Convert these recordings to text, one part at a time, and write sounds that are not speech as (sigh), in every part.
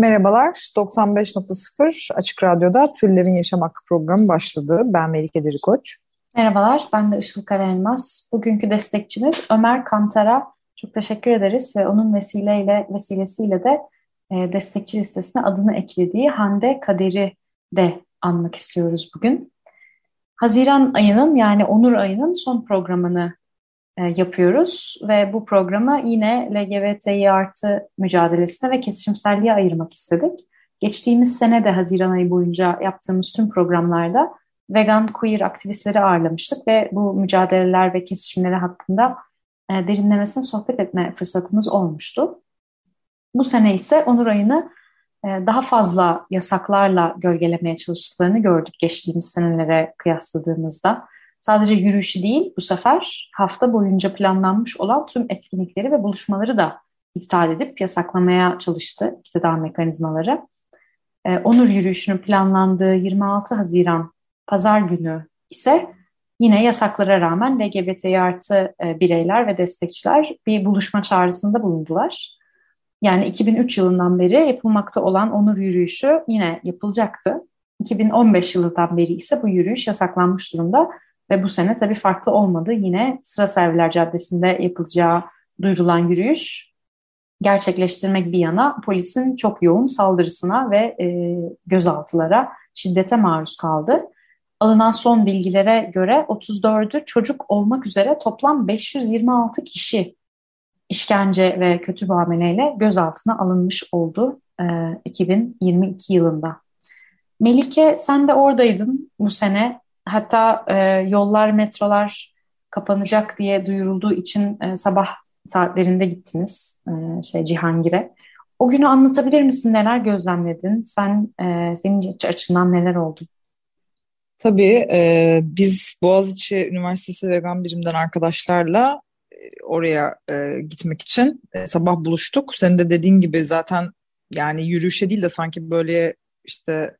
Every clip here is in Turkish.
Merhabalar, 95.0 Açık Radyo'da Türlerin Yaşam Hakkı programı başladı. Ben Melike Dirikoç. Merhabalar, ben de Işıl Karaelmaz. Bugünkü destekçimiz Ömer Kantar'a çok teşekkür ederiz ve onun vesileyle vesilesiyle de e, destekçi listesine adını eklediği Hande Kader'i de anmak istiyoruz bugün. Haziran ayının yani Onur ayının son programını yapıyoruz ve bu programı yine LGBTİ artı mücadelesine ve kesişimselliğe ayırmak istedik. Geçtiğimiz sene de Haziran ayı boyunca yaptığımız tüm programlarda vegan queer aktivistleri ağırlamıştık ve bu mücadeleler ve kesişimleri hakkında e, derinlemesine sohbet etme fırsatımız olmuştu. Bu sene ise Onur ayını e, daha fazla yasaklarla gölgelemeye çalıştıklarını gördük geçtiğimiz senelere kıyasladığımızda. Sadece yürüyüşü değil bu sefer hafta boyunca planlanmış olan tüm etkinlikleri ve buluşmaları da iptal edip yasaklamaya çalıştı iktidar mekanizmaları. Ee, Onur yürüyüşünün planlandığı 26 Haziran pazar günü ise yine yasaklara rağmen LGBT artı e, bireyler ve destekçiler bir buluşma çağrısında bulundular. Yani 2003 yılından beri yapılmakta olan Onur yürüyüşü yine yapılacaktı. 2015 yılından beri ise bu yürüyüş yasaklanmış durumda ve bu sene tabii farklı olmadı. Yine Sıra Serviler Caddesi'nde yapılacağı duyurulan yürüyüş gerçekleştirmek bir yana polisin çok yoğun saldırısına ve e, gözaltılara, şiddete maruz kaldı. Alınan son bilgilere göre 34'ü çocuk olmak üzere toplam 526 kişi işkence ve kötü muameleyle gözaltına alınmış oldu e, 2022 yılında. Melike sen de oradaydın bu sene Hatta e, yollar, metrolar kapanacak diye duyurulduğu için e, sabah saatlerinde gittiniz e, şey Cihangir'e. O günü anlatabilir misin? Neler gözlemledin? Sen e, senin açından neler oldu? Tabii e, biz Boğaziçi Üniversitesi Vegan Birim'den arkadaşlarla e, oraya e, gitmek için e, sabah buluştuk. Senin de dediğin gibi zaten yani yürüyüşe değil de sanki böyle işte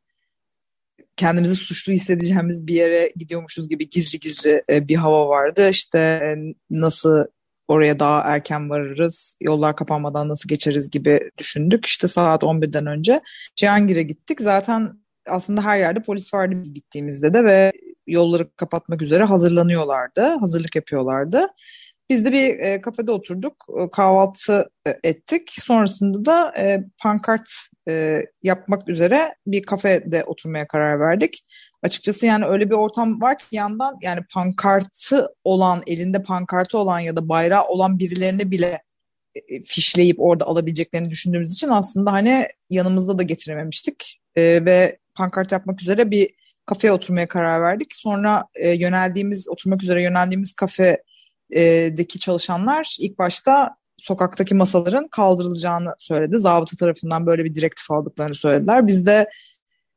kendimizi suçlu hissedeceğimiz bir yere gidiyormuşuz gibi gizli gizli e, bir hava vardı. İşte e, nasıl oraya daha erken varırız, yollar kapanmadan nasıl geçeriz gibi düşündük. İşte saat 11'den önce Cihangir'e gittik. Zaten aslında her yerde polis vardı biz gittiğimizde de ve yolları kapatmak üzere hazırlanıyorlardı, hazırlık yapıyorlardı. Biz de bir e, kafede oturduk, e, kahvaltı e, ettik. Sonrasında da e, pankart e, yapmak üzere bir kafede oturmaya karar verdik. Açıkçası yani öyle bir ortam var ki yandan yani pankartı olan, elinde pankartı olan ya da bayrağı olan birilerini bile e, fişleyip orada alabileceklerini düşündüğümüz için aslında hani yanımızda da getirememiştik. E, ve pankart yapmak üzere bir kafeye oturmaya karar verdik. Sonra e, yöneldiğimiz, oturmak üzere yöneldiğimiz kafedeki çalışanlar ilk başta sokaktaki masaların kaldırılacağını söyledi. Zabıta tarafından böyle bir direktif aldıklarını söylediler. Biz de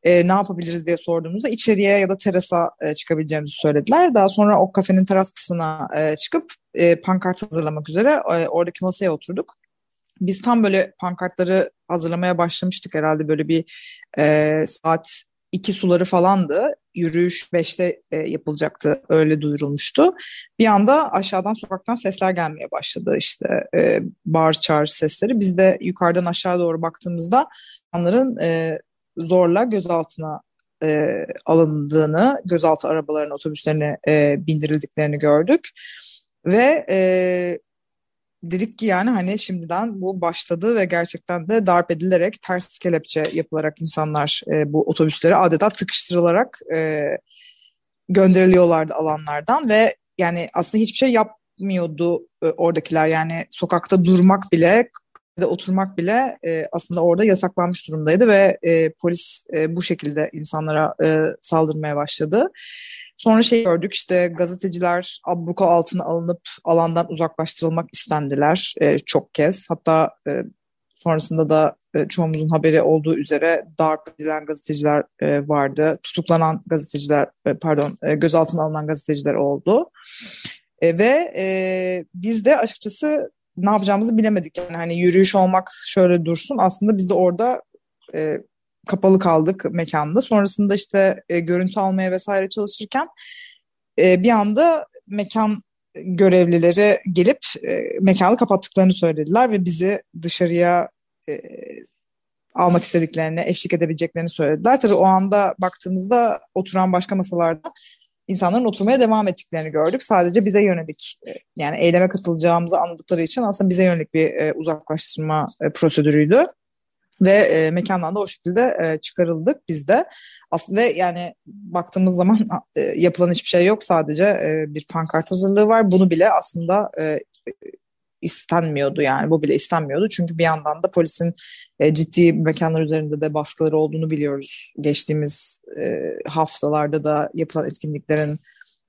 e, ne yapabiliriz diye sorduğumuzda içeriye ya da terasa e, çıkabileceğimizi söylediler. Daha sonra o kafenin teras kısmına e, çıkıp e, pankart hazırlamak üzere e, oradaki masaya oturduk. Biz tam böyle pankartları hazırlamaya başlamıştık herhalde böyle bir e, saat iki suları falandı. Yürüyüş beşte e, yapılacaktı. Öyle duyurulmuştu. Bir anda aşağıdan sokaktan sesler gelmeye başladı. işte e, bağır çağır sesleri. Biz de yukarıdan aşağı doğru baktığımızda onların e, zorla gözaltına e, alındığını, gözaltı arabalarına, otobüslerine e, bindirildiklerini gördük. Ve e, dedik ki yani hani şimdiden bu başladı ve gerçekten de darp edilerek ters kelepçe yapılarak insanlar e, bu otobüslere adeta tıkıştırılarak e, gönderiliyorlardı alanlardan ve yani aslında hiçbir şey yapmıyordu e, oradakiler yani sokakta durmak bile de oturmak bile e, aslında orada yasaklanmış durumdaydı ve e, polis e, bu şekilde insanlara e, saldırmaya başladı. Sonra şey gördük işte gazeteciler abluka altına alınıp alandan uzaklaştırılmak istendiler e, çok kez. Hatta e, sonrasında da e, çoğumuzun haberi olduğu üzere darp edilen gazeteciler e, vardı. Tutuklanan gazeteciler, e, pardon e, gözaltına alınan gazeteciler oldu. E, ve e, biz de açıkçası ne yapacağımızı bilemedik. Yani hani yürüyüş olmak şöyle dursun. Aslında biz de orada e, kapalı kaldık mekanda. Sonrasında işte e, görüntü almaya vesaire çalışırken e, bir anda mekan görevlileri gelip e, mekanı kapattıklarını söylediler ve bizi dışarıya e, almak istediklerini, eşlik edebileceklerini söylediler. Tabii o anda baktığımızda oturan başka masalarda insanların oturmaya devam ettiklerini gördük. Sadece bize yönelik e, yani eyleme katılacağımızı anladıkları için aslında bize yönelik bir e, uzaklaştırma e, prosedürüydü. Ve e, mekandan da o şekilde e, çıkarıldık biz de. Aslında ve yani baktığımız zaman (laughs) e, yapılan hiçbir şey yok. Sadece e, bir pankart hazırlığı var. Bunu bile aslında e, istenmiyordu yani. Bu bile istenmiyordu. Çünkü bir yandan da polisin e, ciddi mekanlar üzerinde de baskıları olduğunu biliyoruz. Geçtiğimiz e, haftalarda da yapılan etkinliklerin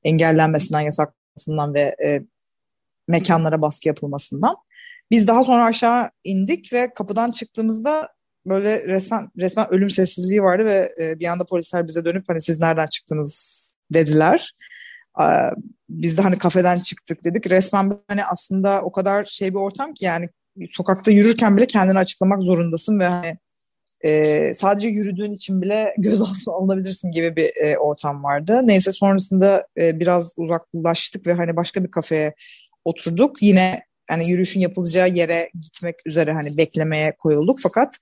engellenmesinden, yasaklanmasından ve e, mekanlara baskı yapılmasından. Biz daha sonra aşağı indik ve kapıdan çıktığımızda böyle resmen, resmen ölüm sessizliği vardı ve e, bir anda polisler bize dönüp hani siz nereden çıktınız dediler. E, biz de hani kafeden çıktık dedik. Resmen hani aslında o kadar şey bir ortam ki yani sokakta yürürken bile kendini açıklamak zorundasın ve hani e, sadece yürüdüğün için bile (laughs) gözaltına alınabilirsin gibi bir e, ortam vardı. Neyse sonrasında e, biraz uzaklaştık ve hani başka bir kafeye oturduk. Yine yani yürüyüşün yapılacağı yere gitmek üzere hani beklemeye koyulduk fakat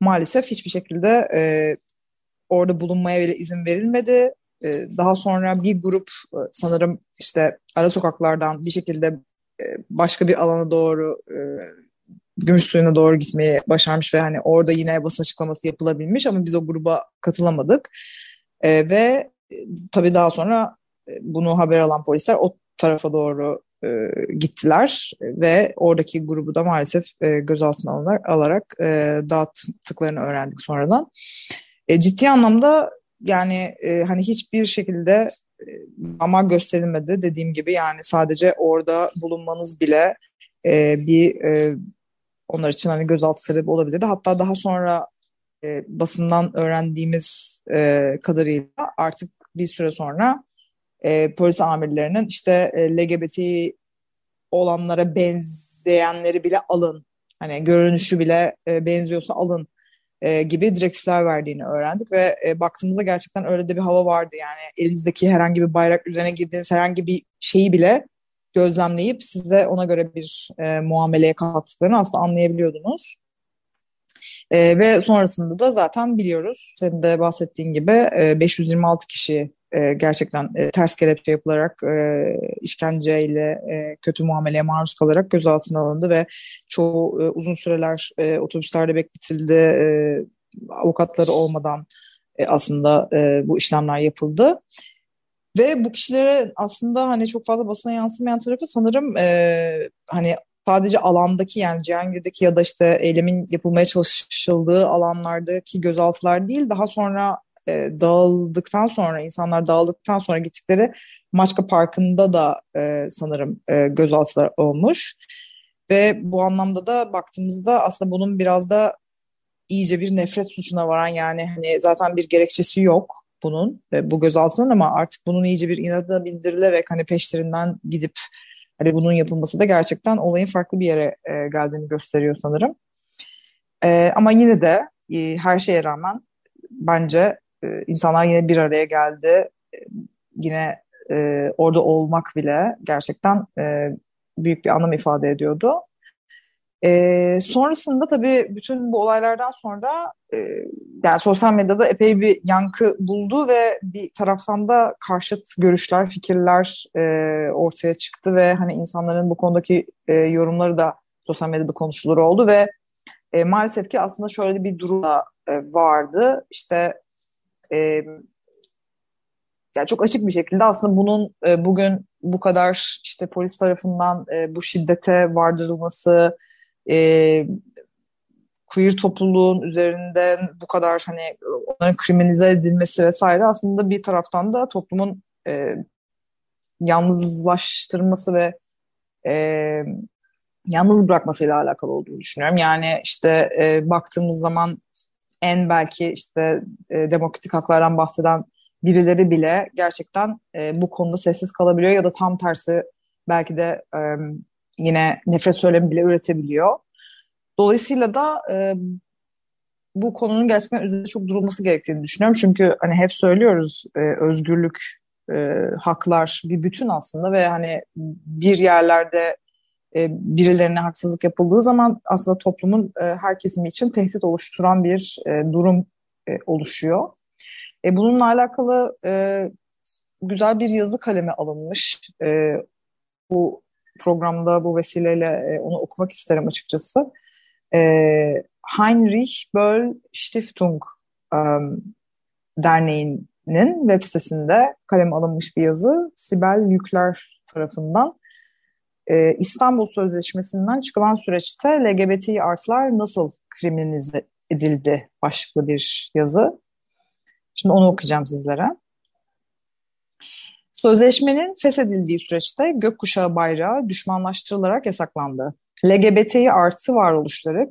maalesef hiçbir şekilde e, orada bulunmaya bile izin verilmedi. E, daha sonra bir grup e, sanırım işte ara sokaklardan bir şekilde e, başka bir alana doğru e, gümüş suyuna doğru gitmeyi başarmış ve hani orada yine basın açıklaması yapılabilmiş ama biz o gruba katılamadık. E, ve e, tabii daha sonra e, bunu haber alan polisler o tarafa doğru e, gittiler ve oradaki grubu da maalesef e, gözaltına alarak, alarak e, dağıttıklarını öğrendik sonradan. E, ciddi anlamda yani e, hani hiçbir şekilde e, ama gösterilmedi dediğim gibi yani sadece orada bulunmanız bile e, bir e, onlar için hani gözaltı sebebi olabilirdi. Hatta daha sonra e, basından öğrendiğimiz e, kadarıyla artık bir süre sonra e, polis amirlerinin işte e, LGBT olanlara benzeyenleri bile alın. Hani görünüşü bile e, benziyorsa alın e, gibi direktifler verdiğini öğrendik ve e, baktığımızda gerçekten öyle de bir hava vardı. Yani elinizdeki herhangi bir bayrak üzerine girdiğiniz herhangi bir şeyi bile gözlemleyip size ona göre bir e, muameleye kalktıklarını aslında anlayabiliyordunuz. E, ve sonrasında da zaten biliyoruz, senin de bahsettiğin gibi e, 526 kişi e, gerçekten e, ters kelepçe yapılarak e, işkenceyle e, kötü muameleye maruz kalarak gözaltına alındı ve çoğu e, uzun süreler e, otobüslerde bekletildi. E, avukatları olmadan e, aslında e, bu işlemler yapıldı. Ve bu kişilere aslında hani çok fazla basına yansımayan tarafı sanırım e, hani sadece alandaki yani Cihangir'deki ya da işte eylemin yapılmaya çalışıldığı alanlardaki gözaltılar değil daha sonra e, dağıldıktan sonra insanlar dağıldıktan sonra gittikleri Maçka Parkı'nda da e, sanırım e, gözaltılar olmuş. Ve bu anlamda da baktığımızda aslında bunun biraz da iyice bir nefret suçuna varan yani hani zaten bir gerekçesi yok bunun bu gözaltının ama artık bunun iyice bir inadına bindirilerek hani peşlerinden gidip hani bunun yapılması da gerçekten olayın farklı bir yere e, geldiğini gösteriyor sanırım. E, ama yine de e, her şeye rağmen bence e, insanlar yine bir araya geldi. E, yine e, orada olmak bile gerçekten e, büyük bir anlam ifade ediyordu. E, sonrasında tabii bütün bu olaylardan sonra e, yani sosyal medyada epey bir yankı buldu ve bir taraftan da karşıt görüşler, fikirler e, ortaya çıktı ve hani insanların bu konudaki e, yorumları da sosyal medyada konuşulur oldu ve e, maalesef ki aslında şöyle bir durum da e, vardı. İşte e, yani çok açık bir şekilde aslında bunun e, bugün bu kadar işte polis tarafından e, bu şiddete vardırılması, e, queer topluluğun üzerinden bu kadar hani onların kriminalize edilmesi vesaire aslında bir taraftan da toplumun e, yalnızlaştırması ve e, yalnız bırakmasıyla alakalı olduğunu düşünüyorum. Yani işte e, baktığımız zaman en belki işte e, demokratik haklardan bahseden birileri bile gerçekten e, bu konuda sessiz kalabiliyor ya da tam tersi belki de e, yine nefret söylemi bile üretebiliyor. Dolayısıyla da e, bu konunun gerçekten üzerinde çok durulması gerektiğini düşünüyorum. Çünkü hani hep söylüyoruz e, özgürlük, e, haklar bir bütün aslında ve hani bir yerlerde e, birilerine haksızlık yapıldığı zaman aslında toplumun e, her kesimi için tehdit oluşturan bir e, durum e, oluşuyor. Bununla alakalı güzel bir yazı kaleme alınmış. Bu programda bu vesileyle onu okumak isterim açıkçası. Heinrich Böll Stiftung Derneği'nin web sitesinde kaleme alınmış bir yazı. Sibel Yükler tarafından e, İstanbul Sözleşmesi'nden çıkılan süreçte LGBTİ artılar nasıl kriminalize edildi başlıklı bir yazı. Şimdi onu okuyacağım sizlere. Sözleşmenin feshedildiği süreçte gökkuşağı bayrağı düşmanlaştırılarak yasaklandı. LGBTİ artı varoluşları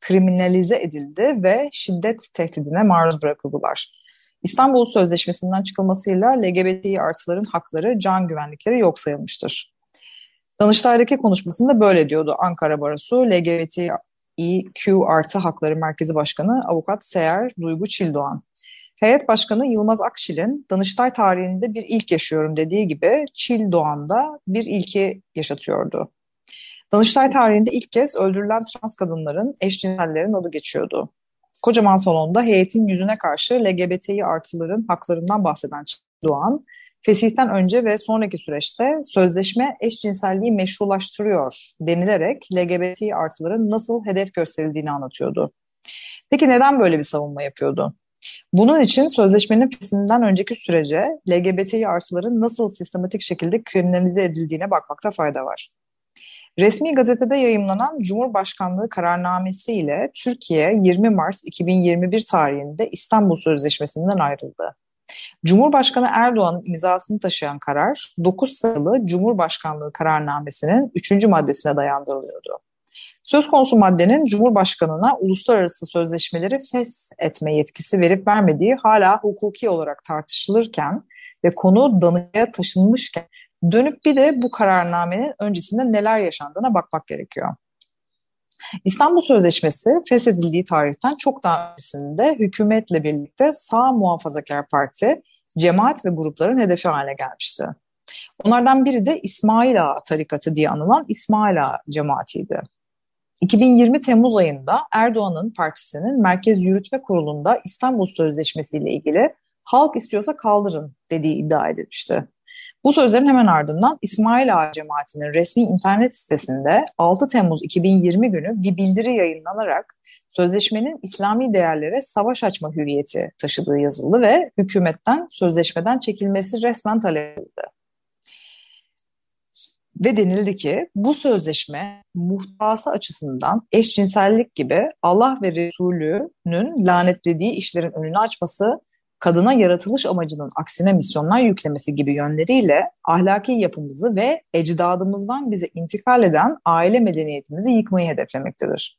kriminalize edildi ve şiddet tehdidine maruz bırakıldılar. İstanbul Sözleşmesi'nden çıkılmasıyla LGBTİ artıların hakları, can güvenlikleri yok sayılmıştır. Danıştay'daki konuşmasında böyle diyordu Ankara Barosu LGBTİQ artı Hakları Merkezi Başkanı Avukat Seher Duygu Çildoğan. Heyet Başkanı Yılmaz Akşil'in Danıştay tarihinde bir ilk yaşıyorum dediği gibi Çildoğan'da bir ilki yaşatıyordu. Danıştay tarihinde ilk kez öldürülen trans kadınların, eşcinsellerin adı geçiyordu. Kocaman salonda heyetin yüzüne karşı LGBTİ artıların haklarından bahseden Doğan, fesihten önce ve sonraki süreçte sözleşme eşcinselliği meşrulaştırıyor denilerek LGBT artıların nasıl hedef gösterildiğini anlatıyordu. Peki neden böyle bir savunma yapıyordu? Bunun için sözleşmenin fesihinden önceki sürece LGBTİ artıların nasıl sistematik şekilde kriminalize edildiğine bakmakta fayda var. Resmi gazetede yayımlanan Cumhurbaşkanlığı kararnamesi ile Türkiye 20 Mart 2021 tarihinde İstanbul Sözleşmesi'nden ayrıldı. Cumhurbaşkanı Erdoğan'ın imzasını taşıyan karar 9 sayılı Cumhurbaşkanlığı kararnamesinin 3. maddesine dayandırılıyordu. Söz konusu maddenin Cumhurbaşkanı'na uluslararası sözleşmeleri fes etme yetkisi verip vermediği hala hukuki olarak tartışılırken ve konu danıya taşınmışken dönüp bir de bu kararnamenin öncesinde neler yaşandığına bakmak gerekiyor. İstanbul Sözleşmesi feshedildiği tarihten çok daha öncesinde hükümetle birlikte sağ muhafazakar parti, cemaat ve grupların hedefi haline gelmişti. Onlardan biri de İsmail Ağa tarikatı diye anılan İsmail Ağa cemaatiydi. 2020 Temmuz ayında Erdoğan'ın partisinin Merkez Yürütme Kurulu'nda İstanbul Sözleşmesi ile ilgili halk istiyorsa kaldırın dediği iddia edilmişti. Bu sözlerin hemen ardından İsmail Ağa cemaatinin resmi internet sitesinde 6 Temmuz 2020 günü bir bildiri yayınlanarak sözleşmenin İslami değerlere savaş açma hürriyeti taşıdığı yazıldı ve hükümetten sözleşmeden çekilmesi resmen talep edildi. Ve denildi ki bu sözleşme muhtevası açısından eşcinsellik gibi Allah ve Resulü'nün lanetlediği işlerin önünü açması kadına yaratılış amacının aksine misyonlar yüklemesi gibi yönleriyle ahlaki yapımızı ve ecdadımızdan bize intikal eden aile medeniyetimizi yıkmayı hedeflemektedir.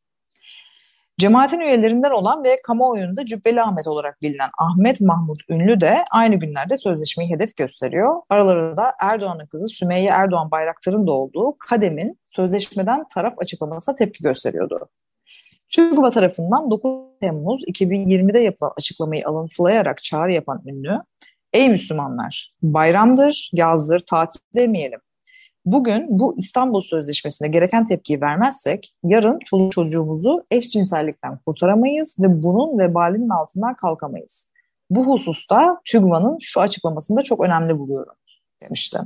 Cemaatin üyelerinden olan ve kamuoyunda Cübbeli Ahmet olarak bilinen Ahmet Mahmut Ünlü de aynı günlerde sözleşmeyi hedef gösteriyor. Aralarında Erdoğan'ın kızı Sümeyye Erdoğan Bayraktar'ın da olduğu Kadem'in sözleşmeden taraf açıklamasına tepki gösteriyordu. TÜGVA tarafından 9 Temmuz 2020'de yapılan açıklamayı alıntılayarak çağrı yapan ünlü, Ey Müslümanlar, bayramdır, yazdır, tatil demeyelim. Bugün bu İstanbul Sözleşmesi'ne gereken tepkiyi vermezsek yarın çoluk çocuğumuzu eşcinsellikten kurtaramayız ve bunun vebalinin altından kalkamayız. Bu hususta TÜGVA'nın şu açıklamasını da çok önemli buluyorum demişti.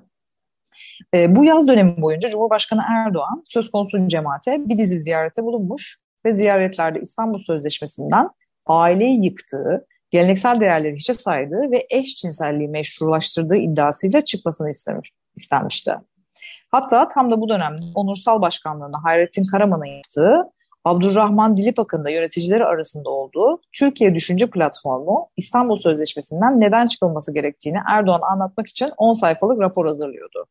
E, bu yaz dönemi boyunca Cumhurbaşkanı Erdoğan söz konusu cemaate bir dizi ziyarete bulunmuş ve ziyaretlerde İstanbul Sözleşmesi'nden aileyi yıktığı, geleneksel değerleri hiçe saydığı ve eşcinselliği meşrulaştırdığı iddiasıyla çıkmasını istemiş, istenmişti. Hatta tam da bu dönemde onursal başkanlığını Hayrettin Karaman'ın yaptığı, Abdurrahman Dilipak'ın da yöneticileri arasında olduğu Türkiye Düşünce Platformu İstanbul Sözleşmesi'nden neden çıkılması gerektiğini Erdoğan anlatmak için 10 sayfalık rapor hazırlıyordu.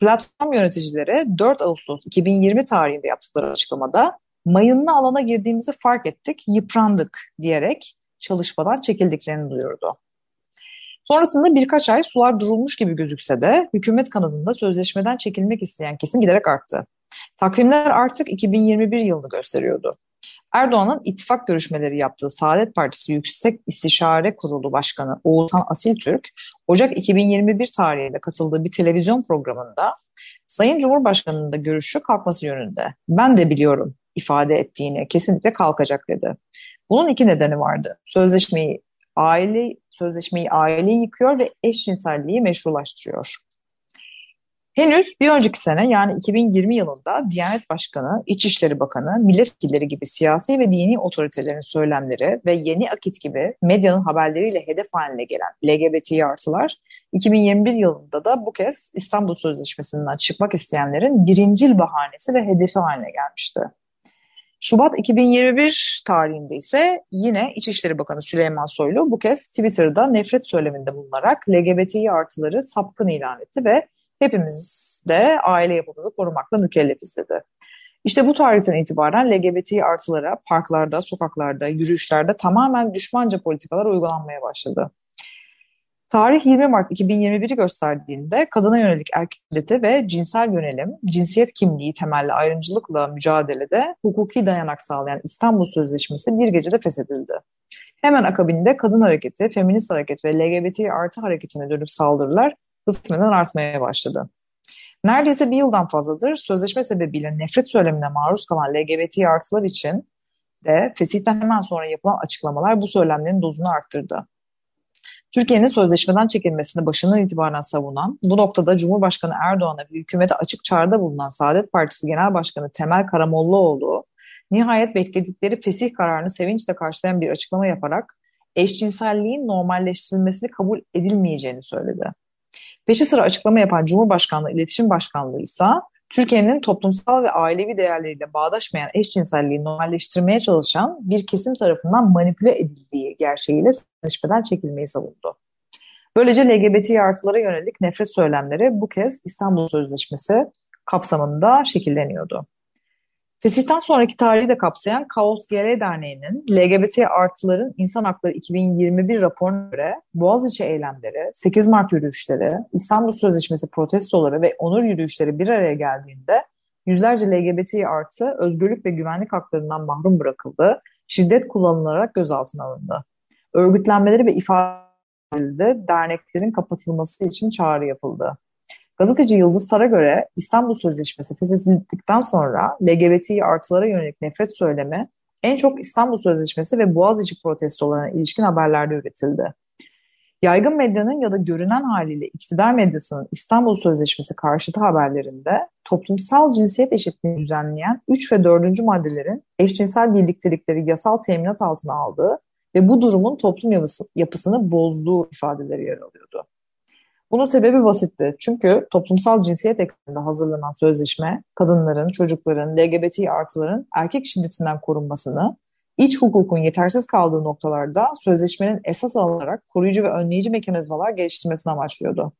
Platform yöneticileri 4 Ağustos 2020 tarihinde yaptıkları açıklamada mayınlı alana girdiğimizi fark ettik, yıprandık diyerek çalışmadan çekildiklerini duyurdu. Sonrasında birkaç ay sular durulmuş gibi gözükse de hükümet kanadında sözleşmeden çekilmek isteyen kesim giderek arttı. Takvimler artık 2021 yılını gösteriyordu. Erdoğan'ın ittifak görüşmeleri yaptığı Saadet Partisi Yüksek İstişare Kurulu Başkanı Oğuzhan Asiltürk, Ocak 2021 tarihinde katıldığı bir televizyon programında Sayın Cumhurbaşkanı'nın da görüşü kalkması yönünde. Ben de biliyorum ifade ettiğini kesinlikle kalkacak dedi. Bunun iki nedeni vardı. Sözleşmeyi aile sözleşmeyi aile yıkıyor ve eşcinselliği meşrulaştırıyor. Henüz bir önceki sene yani 2020 yılında Diyanet Başkanı, İçişleri Bakanı, milletvekilleri gibi siyasi ve dini otoritelerin söylemleri ve yeni akit gibi medyanın haberleriyle hedef haline gelen LGBT artılar 2021 yılında da bu kez İstanbul Sözleşmesi'nden çıkmak isteyenlerin birincil bahanesi ve hedefi haline gelmişti. Şubat 2021 tarihinde ise yine İçişleri Bakanı Süleyman Soylu bu kez Twitter'da nefret söyleminde bulunarak LGBTİ artıları sapkın ilan etti ve hepimiz de aile yapımızı korumakla mükellefiz dedi. İşte bu tarihten itibaren LGBT artılara parklarda, sokaklarda, yürüyüşlerde tamamen düşmanca politikalar uygulanmaya başladı. Tarih 20 Mart 2021'i gösterdiğinde kadına yönelik erkek şiddeti ve cinsel yönelim, cinsiyet kimliği temelli ayrımcılıkla mücadelede hukuki dayanak sağlayan İstanbul Sözleşmesi bir gecede feshedildi. Hemen akabinde kadın hareketi, feminist hareket ve LGBT artı hareketine dönük saldırılar kısmen artmaya başladı. Neredeyse bir yıldan fazladır sözleşme sebebiyle nefret söylemine maruz kalan LGBT artılar için de fesihten hemen sonra yapılan açıklamalar bu söylemlerin dozunu arttırdı. Türkiye'nin sözleşmeden çekilmesini başından itibaren savunan, bu noktada Cumhurbaşkanı Erdoğan'a ve hükümete açık çağrıda bulunan Saadet Partisi Genel Başkanı Temel Karamollaoğlu, nihayet bekledikleri fesih kararını sevinçle karşılayan bir açıklama yaparak eşcinselliğin normalleştirilmesini kabul edilmeyeceğini söyledi. Peşi sıra açıklama yapan Cumhurbaşkanlığı İletişim Başkanlığı ise Türkiye'nin toplumsal ve ailevi değerleriyle bağdaşmayan eşcinselliği normalleştirmeye çalışan bir kesim tarafından manipüle edildiği gerçeğiyle sözleşmeden çekilmeyi savundu. Böylece LGBT artılara yönelik nefret söylemleri bu kez İstanbul Sözleşmesi kapsamında şekilleniyordu. Fesihten sonraki tarihi de kapsayan Kaos GR Derneği'nin LGBT artıların İnsan Hakları 2021 raporuna göre Boğaziçi eylemleri, 8 Mart yürüyüşleri, İstanbul Sözleşmesi protestoları ve onur yürüyüşleri bir araya geldiğinde yüzlerce LGBT artı özgürlük ve güvenlik haklarından mahrum bırakıldı, şiddet kullanılarak gözaltına alındı. Örgütlenmeleri ve ifade derneklerin kapatılması için çağrı yapıldı. Gazeteci Yıldız Tar'a göre İstanbul Sözleşmesi feshedildikten sonra LGBT artılara yönelik nefret söylemi en çok İstanbul Sözleşmesi ve Boğaziçi protestolarına ilişkin haberlerde üretildi. Yaygın medyanın ya da görünen haliyle iktidar medyasının İstanbul Sözleşmesi karşıtı haberlerinde toplumsal cinsiyet eşitliğini düzenleyen 3 ve 4. maddelerin eşcinsel birliktelikleri yasal teminat altına aldığı ve bu durumun toplum yapısını bozduğu ifadeleri yer alıyordu. Bunun sebebi basitti. Çünkü toplumsal cinsiyet ekseninde hazırlanan sözleşme kadınların, çocukların, LGBT artıların erkek şiddetinden korunmasını, iç hukukun yetersiz kaldığı noktalarda sözleşmenin esas alarak koruyucu ve önleyici mekanizmalar geliştirmesini amaçlıyordu.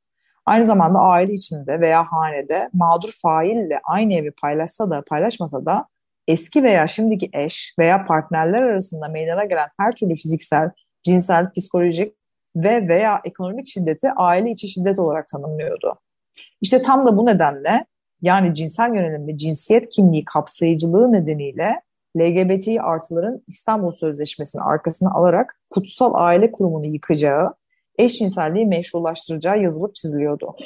Aynı zamanda aile içinde veya hanede mağdur faille aynı evi paylaşsa da paylaşmasa da eski veya şimdiki eş veya partnerler arasında meydana gelen her türlü fiziksel, cinsel, psikolojik ve veya ekonomik şiddeti aile içi şiddet olarak tanımlıyordu. İşte tam da bu nedenle yani cinsel yönelim ve cinsiyet kimliği kapsayıcılığı nedeniyle LGBT artıların İstanbul Sözleşmesi'nin arkasına alarak kutsal aile kurumunu yıkacağı, eşcinselliği meşrulaştıracağı yazılıp çiziliyordu.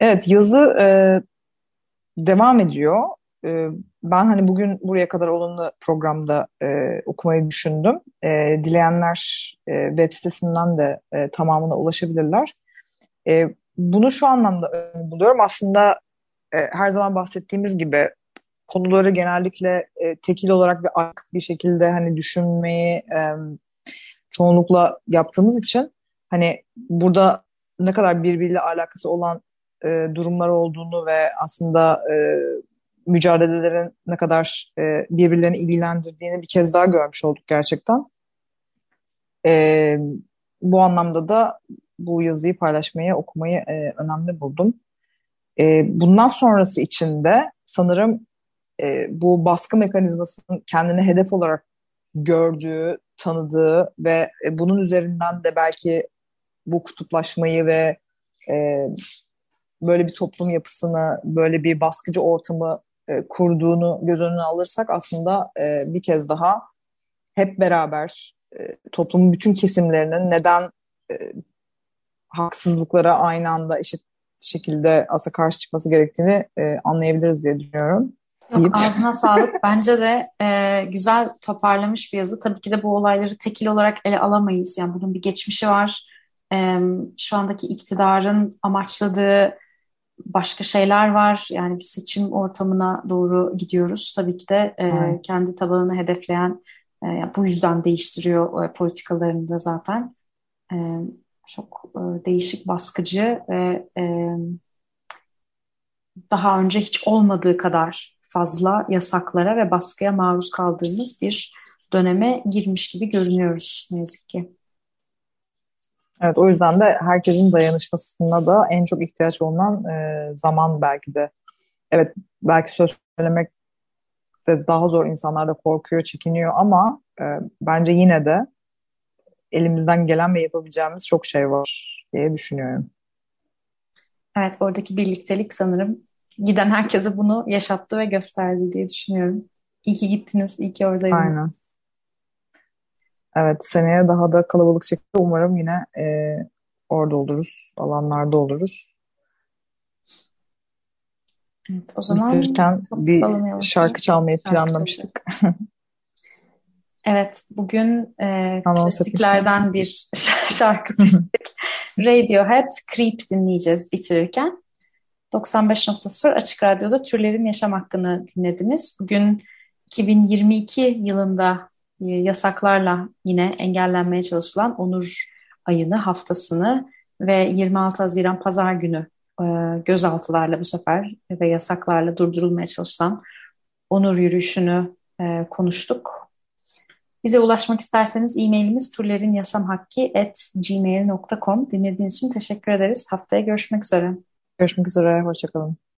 Evet yazı e, devam ediyor. E, ben hani bugün buraya kadar olanı programda e, okumayı düşündüm. E, dileyenler e, web sitesinden de e, tamamına ulaşabilirler. E, bunu şu anlamda buluyorum. Aslında e, her zaman bahsettiğimiz gibi konuları genellikle e, tekil olarak ve ak bir şekilde hani düşünmeyi e, çoğunlukla yaptığımız için hani burada ne kadar birbiriyle alakası olan e, durumlar olduğunu ve aslında e, mücadelelerin ne kadar e, birbirlerini ilgilendirdiğini bir kez daha görmüş olduk gerçekten. E, bu anlamda da bu yazıyı paylaşmayı, okumayı e, önemli buldum. E, bundan sonrası için de sanırım e, bu baskı mekanizmasının kendine hedef olarak gördüğü, tanıdığı ve e, bunun üzerinden de belki bu kutuplaşmayı ve e, böyle bir toplum yapısını, böyle bir baskıcı ortamı e, kurduğunu göz önüne alırsak aslında e, bir kez daha hep beraber e, toplumun bütün kesimlerinin neden e, haksızlıklara aynı anda eşit şekilde aslında karşı çıkması gerektiğini e, anlayabiliriz diye düşünüyorum. Yok, ağzına (laughs) sağlık. Bence de e, güzel toparlamış bir yazı. Tabii ki de bu olayları tekil olarak ele alamayız. Yani bunun bir geçmişi var. E, şu andaki iktidarın amaçladığı başka şeyler var. Yani bir seçim ortamına doğru gidiyoruz. Tabii ki de e, evet. kendi tabanını hedefleyen e, bu yüzden değiştiriyor e, politikalarını da zaten. E, çok e, değişik, baskıcı ve e, daha önce hiç olmadığı kadar fazla yasaklara ve baskıya maruz kaldığımız bir döneme girmiş gibi görünüyoruz ne yazık ki. Evet o yüzden de herkesin dayanışmasına da en çok ihtiyaç olan e, zaman belki de. Evet belki söz söylemek de daha zor insanlar da korkuyor, çekiniyor ama e, bence yine de elimizden gelen ve yapabileceğimiz çok şey var diye düşünüyorum. Evet oradaki birliktelik sanırım giden herkese bunu yaşattı ve gösterdi diye düşünüyorum. İyi ki gittiniz, iyi ki oradaydınız. Aynen. Evet, seneye daha da kalabalık şekilde umarım yine e, orada oluruz, alanlarda oluruz. Evet, o zaman Bitirirken bir şarkı çalmayı planlamıştık. (laughs) evet, bugün e, klasiklerden bir (laughs) şarkı seçtik. Radiohead Creep dinleyeceğiz bitirirken. 95.0 Açık Radyo'da Türlerin Yaşam Hakkını dinlediniz. Bugün 2022 yılında yasaklarla yine engellenmeye çalışılan Onur ayını, haftasını ve 26 Haziran Pazar günü e, gözaltılarla bu sefer ve yasaklarla durdurulmaya çalışılan Onur yürüyüşünü e, konuştuk. Bize ulaşmak isterseniz e-mailimiz turlerinyasamhakki.gmail.com Dinlediğiniz için teşekkür ederiz. Haftaya görüşmek üzere. Görüşmek üzere, hoşçakalın.